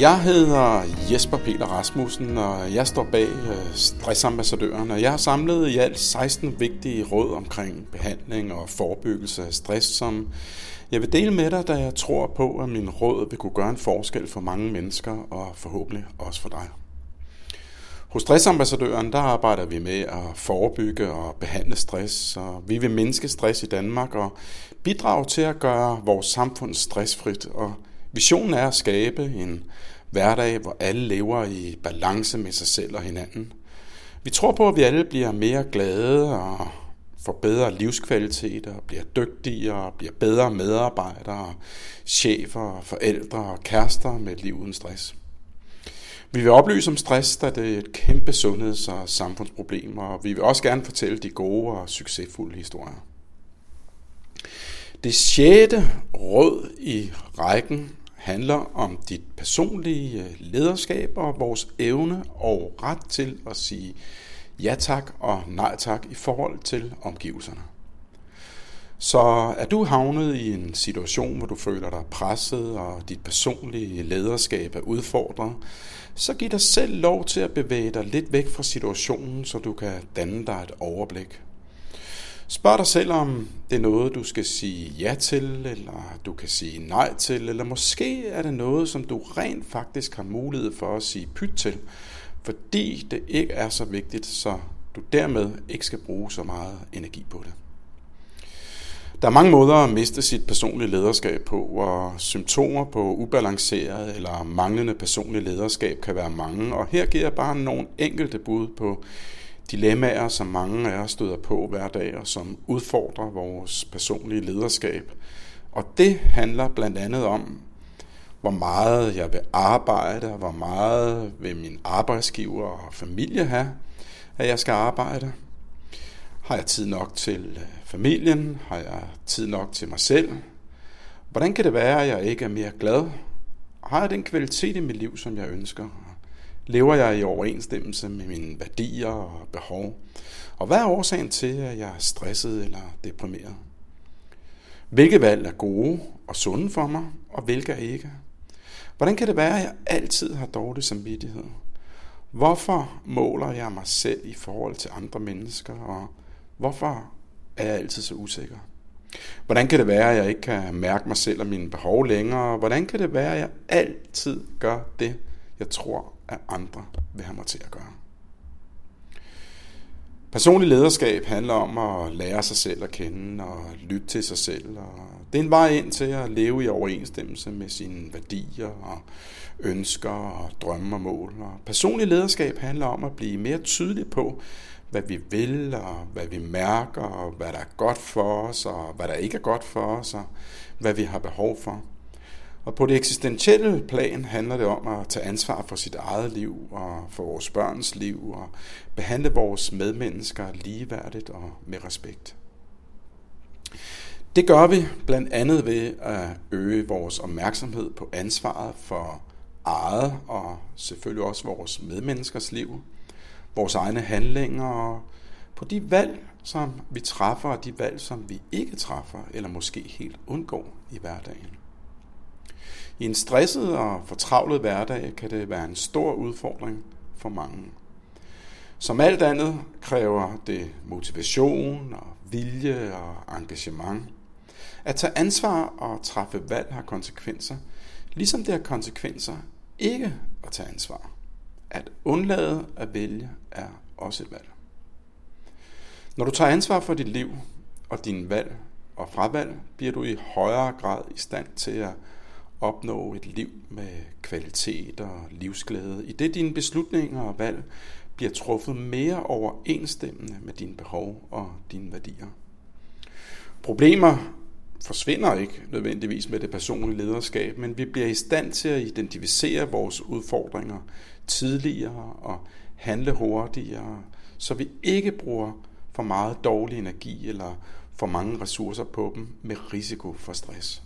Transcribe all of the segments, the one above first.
Jeg hedder Jesper Peter Rasmussen, og jeg står bag øh, Stressambassadøren, og jeg har samlet i alt 16 vigtige råd omkring behandling og forebyggelse af stress, som jeg vil dele med dig, da jeg tror på, at min råd vil kunne gøre en forskel for mange mennesker, og forhåbentlig også for dig. Hos Stressambassadøren der arbejder vi med at forebygge og behandle stress, og vi vil mindske stress i Danmark og bidrage til at gøre vores samfund stressfrit. Og visionen er at skabe en hverdag, hvor alle lever i balance med sig selv og hinanden. Vi tror på, at vi alle bliver mere glade og får bedre livskvalitet og bliver dygtigere og bliver bedre medarbejdere, chefer, forældre og kærester med et liv uden stress. Vi vil oplyse om stress, da det er et kæmpe sundheds- og samfundsproblem, og vi vil også gerne fortælle de gode og succesfulde historier. Det sjette råd i rækken handler om dit personlige øh, lederskab og vores evne og ret til at sige ja tak og nej tak i forhold til omgivelserne. Så er du havnet i en situation, hvor du føler dig presset, og dit personlige lederskab er udfordret, så giv dig selv lov til at bevæge dig lidt væk fra situationen, så du kan danne dig et overblik. Spørg dig selv, om det er noget, du skal sige ja til, eller du kan sige nej til, eller måske er det noget, som du rent faktisk har mulighed for at sige pyt til, fordi det ikke er så vigtigt, så du dermed ikke skal bruge så meget energi på det. Der er mange måder at miste sit personlige lederskab på, og symptomer på ubalanceret eller manglende personlig lederskab kan være mange, og her giver jeg bare nogle enkelte bud på dilemmaer, som mange af os støder på hver dag, og som udfordrer vores personlige lederskab. Og det handler blandt andet om, hvor meget jeg vil arbejde, og hvor meget vil min arbejdsgiver og familie have, at jeg skal arbejde. Har jeg tid nok til øh, familien? Har jeg tid nok til mig selv? Hvordan kan det være, at jeg ikke er mere glad? Har jeg den kvalitet i mit liv, som jeg ønsker? Lever jeg i overensstemmelse med mine værdier og behov? Og hvad er årsagen til, at jeg er stresset eller deprimeret? Hvilke valg er gode og sunde for mig, og hvilke er ikke? Hvordan kan det være, at jeg altid har dårlig samvittighed? Hvorfor måler jeg mig selv i forhold til andre mennesker, og hvorfor er jeg altid så usikker? Hvordan kan det være, at jeg ikke kan mærke mig selv og mine behov længere? Hvordan kan det være, at jeg altid gør det, jeg tror, at andre vil have mig til at gøre? Personlig lederskab handler om at lære sig selv at kende og lytte til sig selv. Og det er en vej ind til at leve i overensstemmelse med sine værdier og ønsker og drømme og mål. Og personlig lederskab handler om at blive mere tydelig på, hvad vi vil og hvad vi mærker og hvad der er godt for os og hvad der ikke er godt for os og hvad vi har behov for. Og på det eksistentielle plan handler det om at tage ansvar for sit eget liv og for vores børns liv og behandle vores medmennesker ligeværdigt og med respekt. Det gør vi blandt andet ved at øge vores opmærksomhed på ansvaret for eget og selvfølgelig også vores medmenneskers liv, vores egne handlinger og på de valg, som vi træffer og de valg, som vi ikke træffer eller måske helt undgår i hverdagen. I en stresset og fortravlet hverdag kan det være en stor udfordring for mange. Som alt andet kræver det motivation og vilje og engagement. At tage ansvar og træffe valg har konsekvenser, ligesom det har konsekvenser ikke at tage ansvar. At undlade at vælge er også et valg. Når du tager ansvar for dit liv og dine valg og fravalg, bliver du i højere grad i stand til at opnå et liv med kvalitet og livsglæde, i det dine beslutninger og valg bliver truffet mere overensstemmende med dine behov og dine værdier. Problemer forsvinder ikke nødvendigvis med det personlige lederskab, men vi bliver i stand til at identificere vores udfordringer tidligere og handle hurtigere, så vi ikke bruger for meget dårlig energi eller for mange ressourcer på dem med risiko for stress.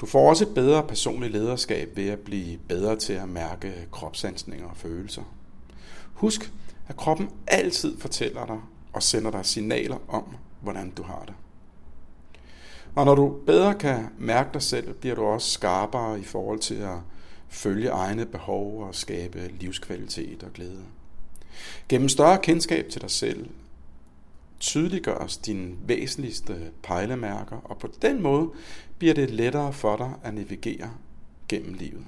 Du får også et bedre personligt lederskab ved at blive bedre til at mærke kropsansninger og følelser. Husk, at kroppen altid fortæller dig og sender dig signaler om, hvordan du har det. Og når du bedre kan mærke dig selv, bliver du også skarpere i forhold til at følge egne behov og skabe livskvalitet og glæde. Gennem større kendskab til dig selv tydeliggøres dine væsentligste pejlemærker, og på den måde bliver det lettere for dig at navigere gennem livet.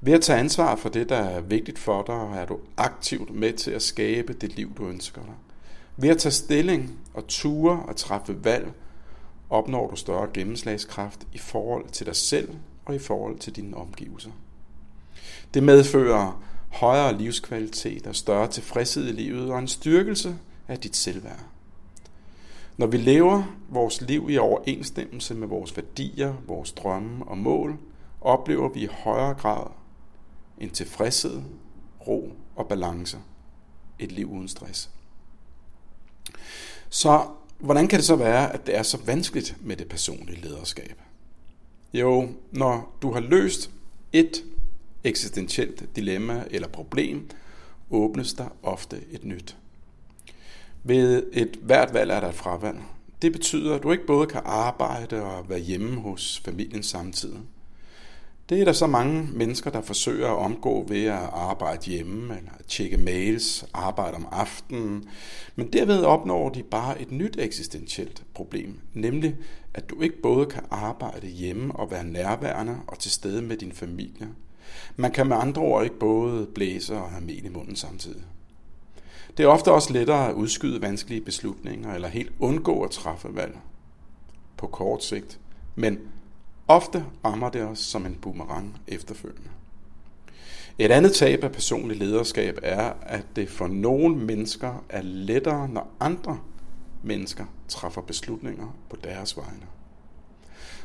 Ved at tage ansvar for det, der er vigtigt for dig, er du aktivt med til at skabe det liv, du ønsker dig. Ved at tage stilling og ture og træffe valg, opnår du større gennemslagskraft i forhold til dig selv og i forhold til dine omgivelser. Det medfører højere livskvalitet og større tilfredshed i livet og en styrkelse af dit selvværd. Når vi lever vores liv i overensstemmelse med vores værdier, vores drømme og mål, oplever vi i højere grad en tilfredshed, ro og balance. Et liv uden stress. Så hvordan kan det så være, at det er så vanskeligt med det personlige lederskab? Jo, når du har løst et eksistentielt dilemma eller problem, åbnes der ofte et nyt. Ved et hvert valg er der et fravalg. Det betyder, at du ikke både kan arbejde og være hjemme hos familien samtidig. Det er der så mange mennesker, der forsøger at omgå ved at arbejde hjemme, eller tjekke mails, arbejde om aftenen. Men derved opnår de bare et nyt eksistentielt problem, nemlig at du ikke både kan arbejde hjemme og være nærværende og til stede med din familie. Man kan med andre ord ikke både blæse og have mel i munden samtidig. Det er ofte også lettere at udskyde vanskelige beslutninger eller helt undgå at træffe valg på kort sigt, men ofte rammer det os som en boomerang efterfølgende. Et andet tab af personlig lederskab er, at det for nogle mennesker er lettere, når andre mennesker træffer beslutninger på deres vegne.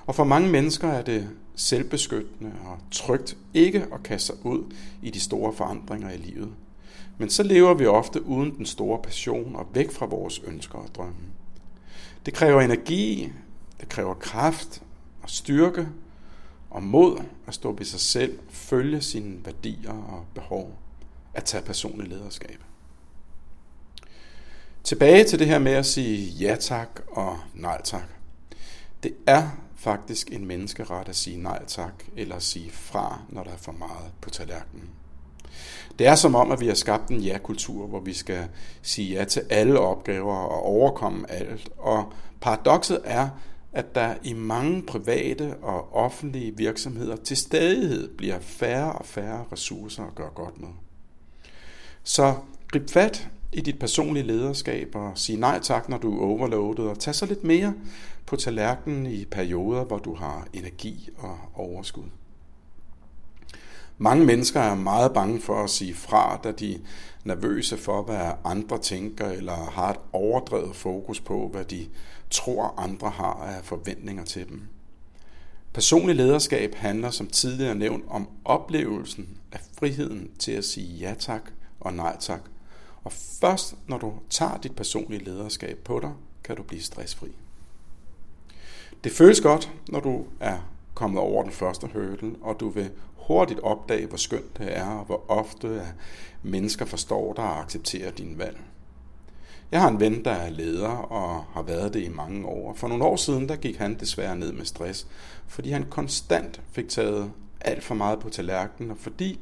Og for mange mennesker er det selvbeskyttende og trygt ikke at kaste sig ud i de store forandringer i livet, men så lever vi ofte uden den store passion og væk fra vores ønsker og drømme. Det kræver energi, det kræver kraft og styrke og mod at stå ved sig selv, følge sine værdier og behov, at tage personlig lederskab. Tilbage til det her med at sige ja tak og nej tak. Det er faktisk en menneskeret at sige nej tak eller at sige fra, når der er for meget på tallerkenen. Det er som om, at vi har skabt en ja-kultur, hvor vi skal sige ja til alle opgaver og overkomme alt. Og paradokset er, at der i mange private og offentlige virksomheder til stadighed bliver færre og færre ressourcer at gøre godt med. Så grib fat i dit personlige lederskab og sig nej tak, når du er overloadet, og tag så lidt mere på tallerkenen i perioder, hvor du har energi og overskud. Mange mennesker er meget bange for at sige fra, da de er nervøse for, hvad andre tænker, eller har et overdrevet fokus på, hvad de tror, andre har af forventninger til dem. Personlig lederskab handler, som tidligere nævnt, om oplevelsen af friheden til at sige ja tak og nej tak. Og først når du tager dit personlige lederskab på dig, kan du blive stressfri. Det føles godt, når du er kommet over den første hurdle, og du vil hurtigt opdage, hvor skønt det er, og hvor ofte mennesker forstår dig og accepterer din valg. Jeg har en ven, der er leder og har været det i mange år. For nogle år siden, der gik han desværre ned med stress, fordi han konstant fik taget alt for meget på tallerkenen, og fordi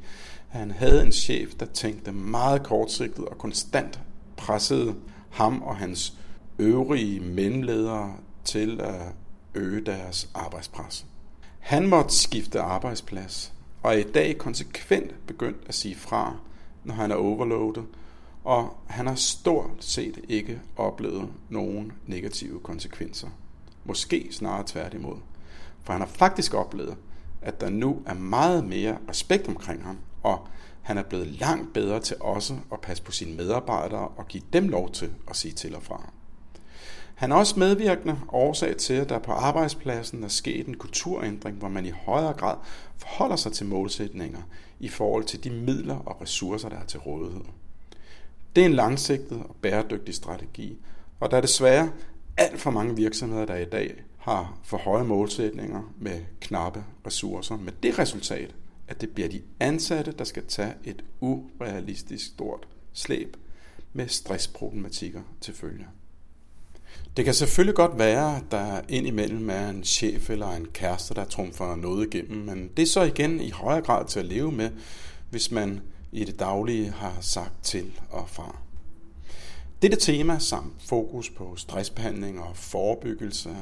han havde en chef, der tænkte meget kortsigtet og konstant pressede ham og hans øvrige mellemledere til at øge deres arbejdspres. Han måtte skifte arbejdsplads, og er i dag konsekvent begyndt at sige fra, når han er overloadet, og han har stort set ikke oplevet nogen negative konsekvenser. Måske snarere tværtimod. For han har faktisk oplevet, at der nu er meget mere respekt omkring ham, og han er blevet langt bedre til også at passe på sine medarbejdere og give dem lov til at sige til og fra. Han er også medvirkende årsag til, at der på arbejdspladsen er sket en kulturændring, hvor man i højere grad forholder sig til målsætninger i forhold til de midler og ressourcer, der er til rådighed. Det er en langsigtet og bæredygtig strategi, og der er desværre alt for mange virksomheder, der i dag har for høje målsætninger med knappe ressourcer, med det resultat, at det bliver de ansatte, der skal tage et urealistisk stort slæb med stressproblematikker til følge. Det kan selvfølgelig godt være, at der indimellem er en chef eller en kæreste, der trumfer noget igennem, men det er så igen i højere grad til at leve med, hvis man i det daglige har sagt til og fra. Dette tema samt fokus på stressbehandling og forebyggelse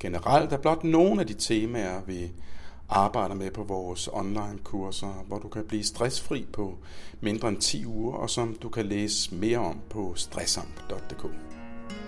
generelt er blot nogle af de temaer, vi arbejder med på vores online-kurser, hvor du kan blive stressfri på mindre end 10 uger, og som du kan læse mere om på stressamp.dk.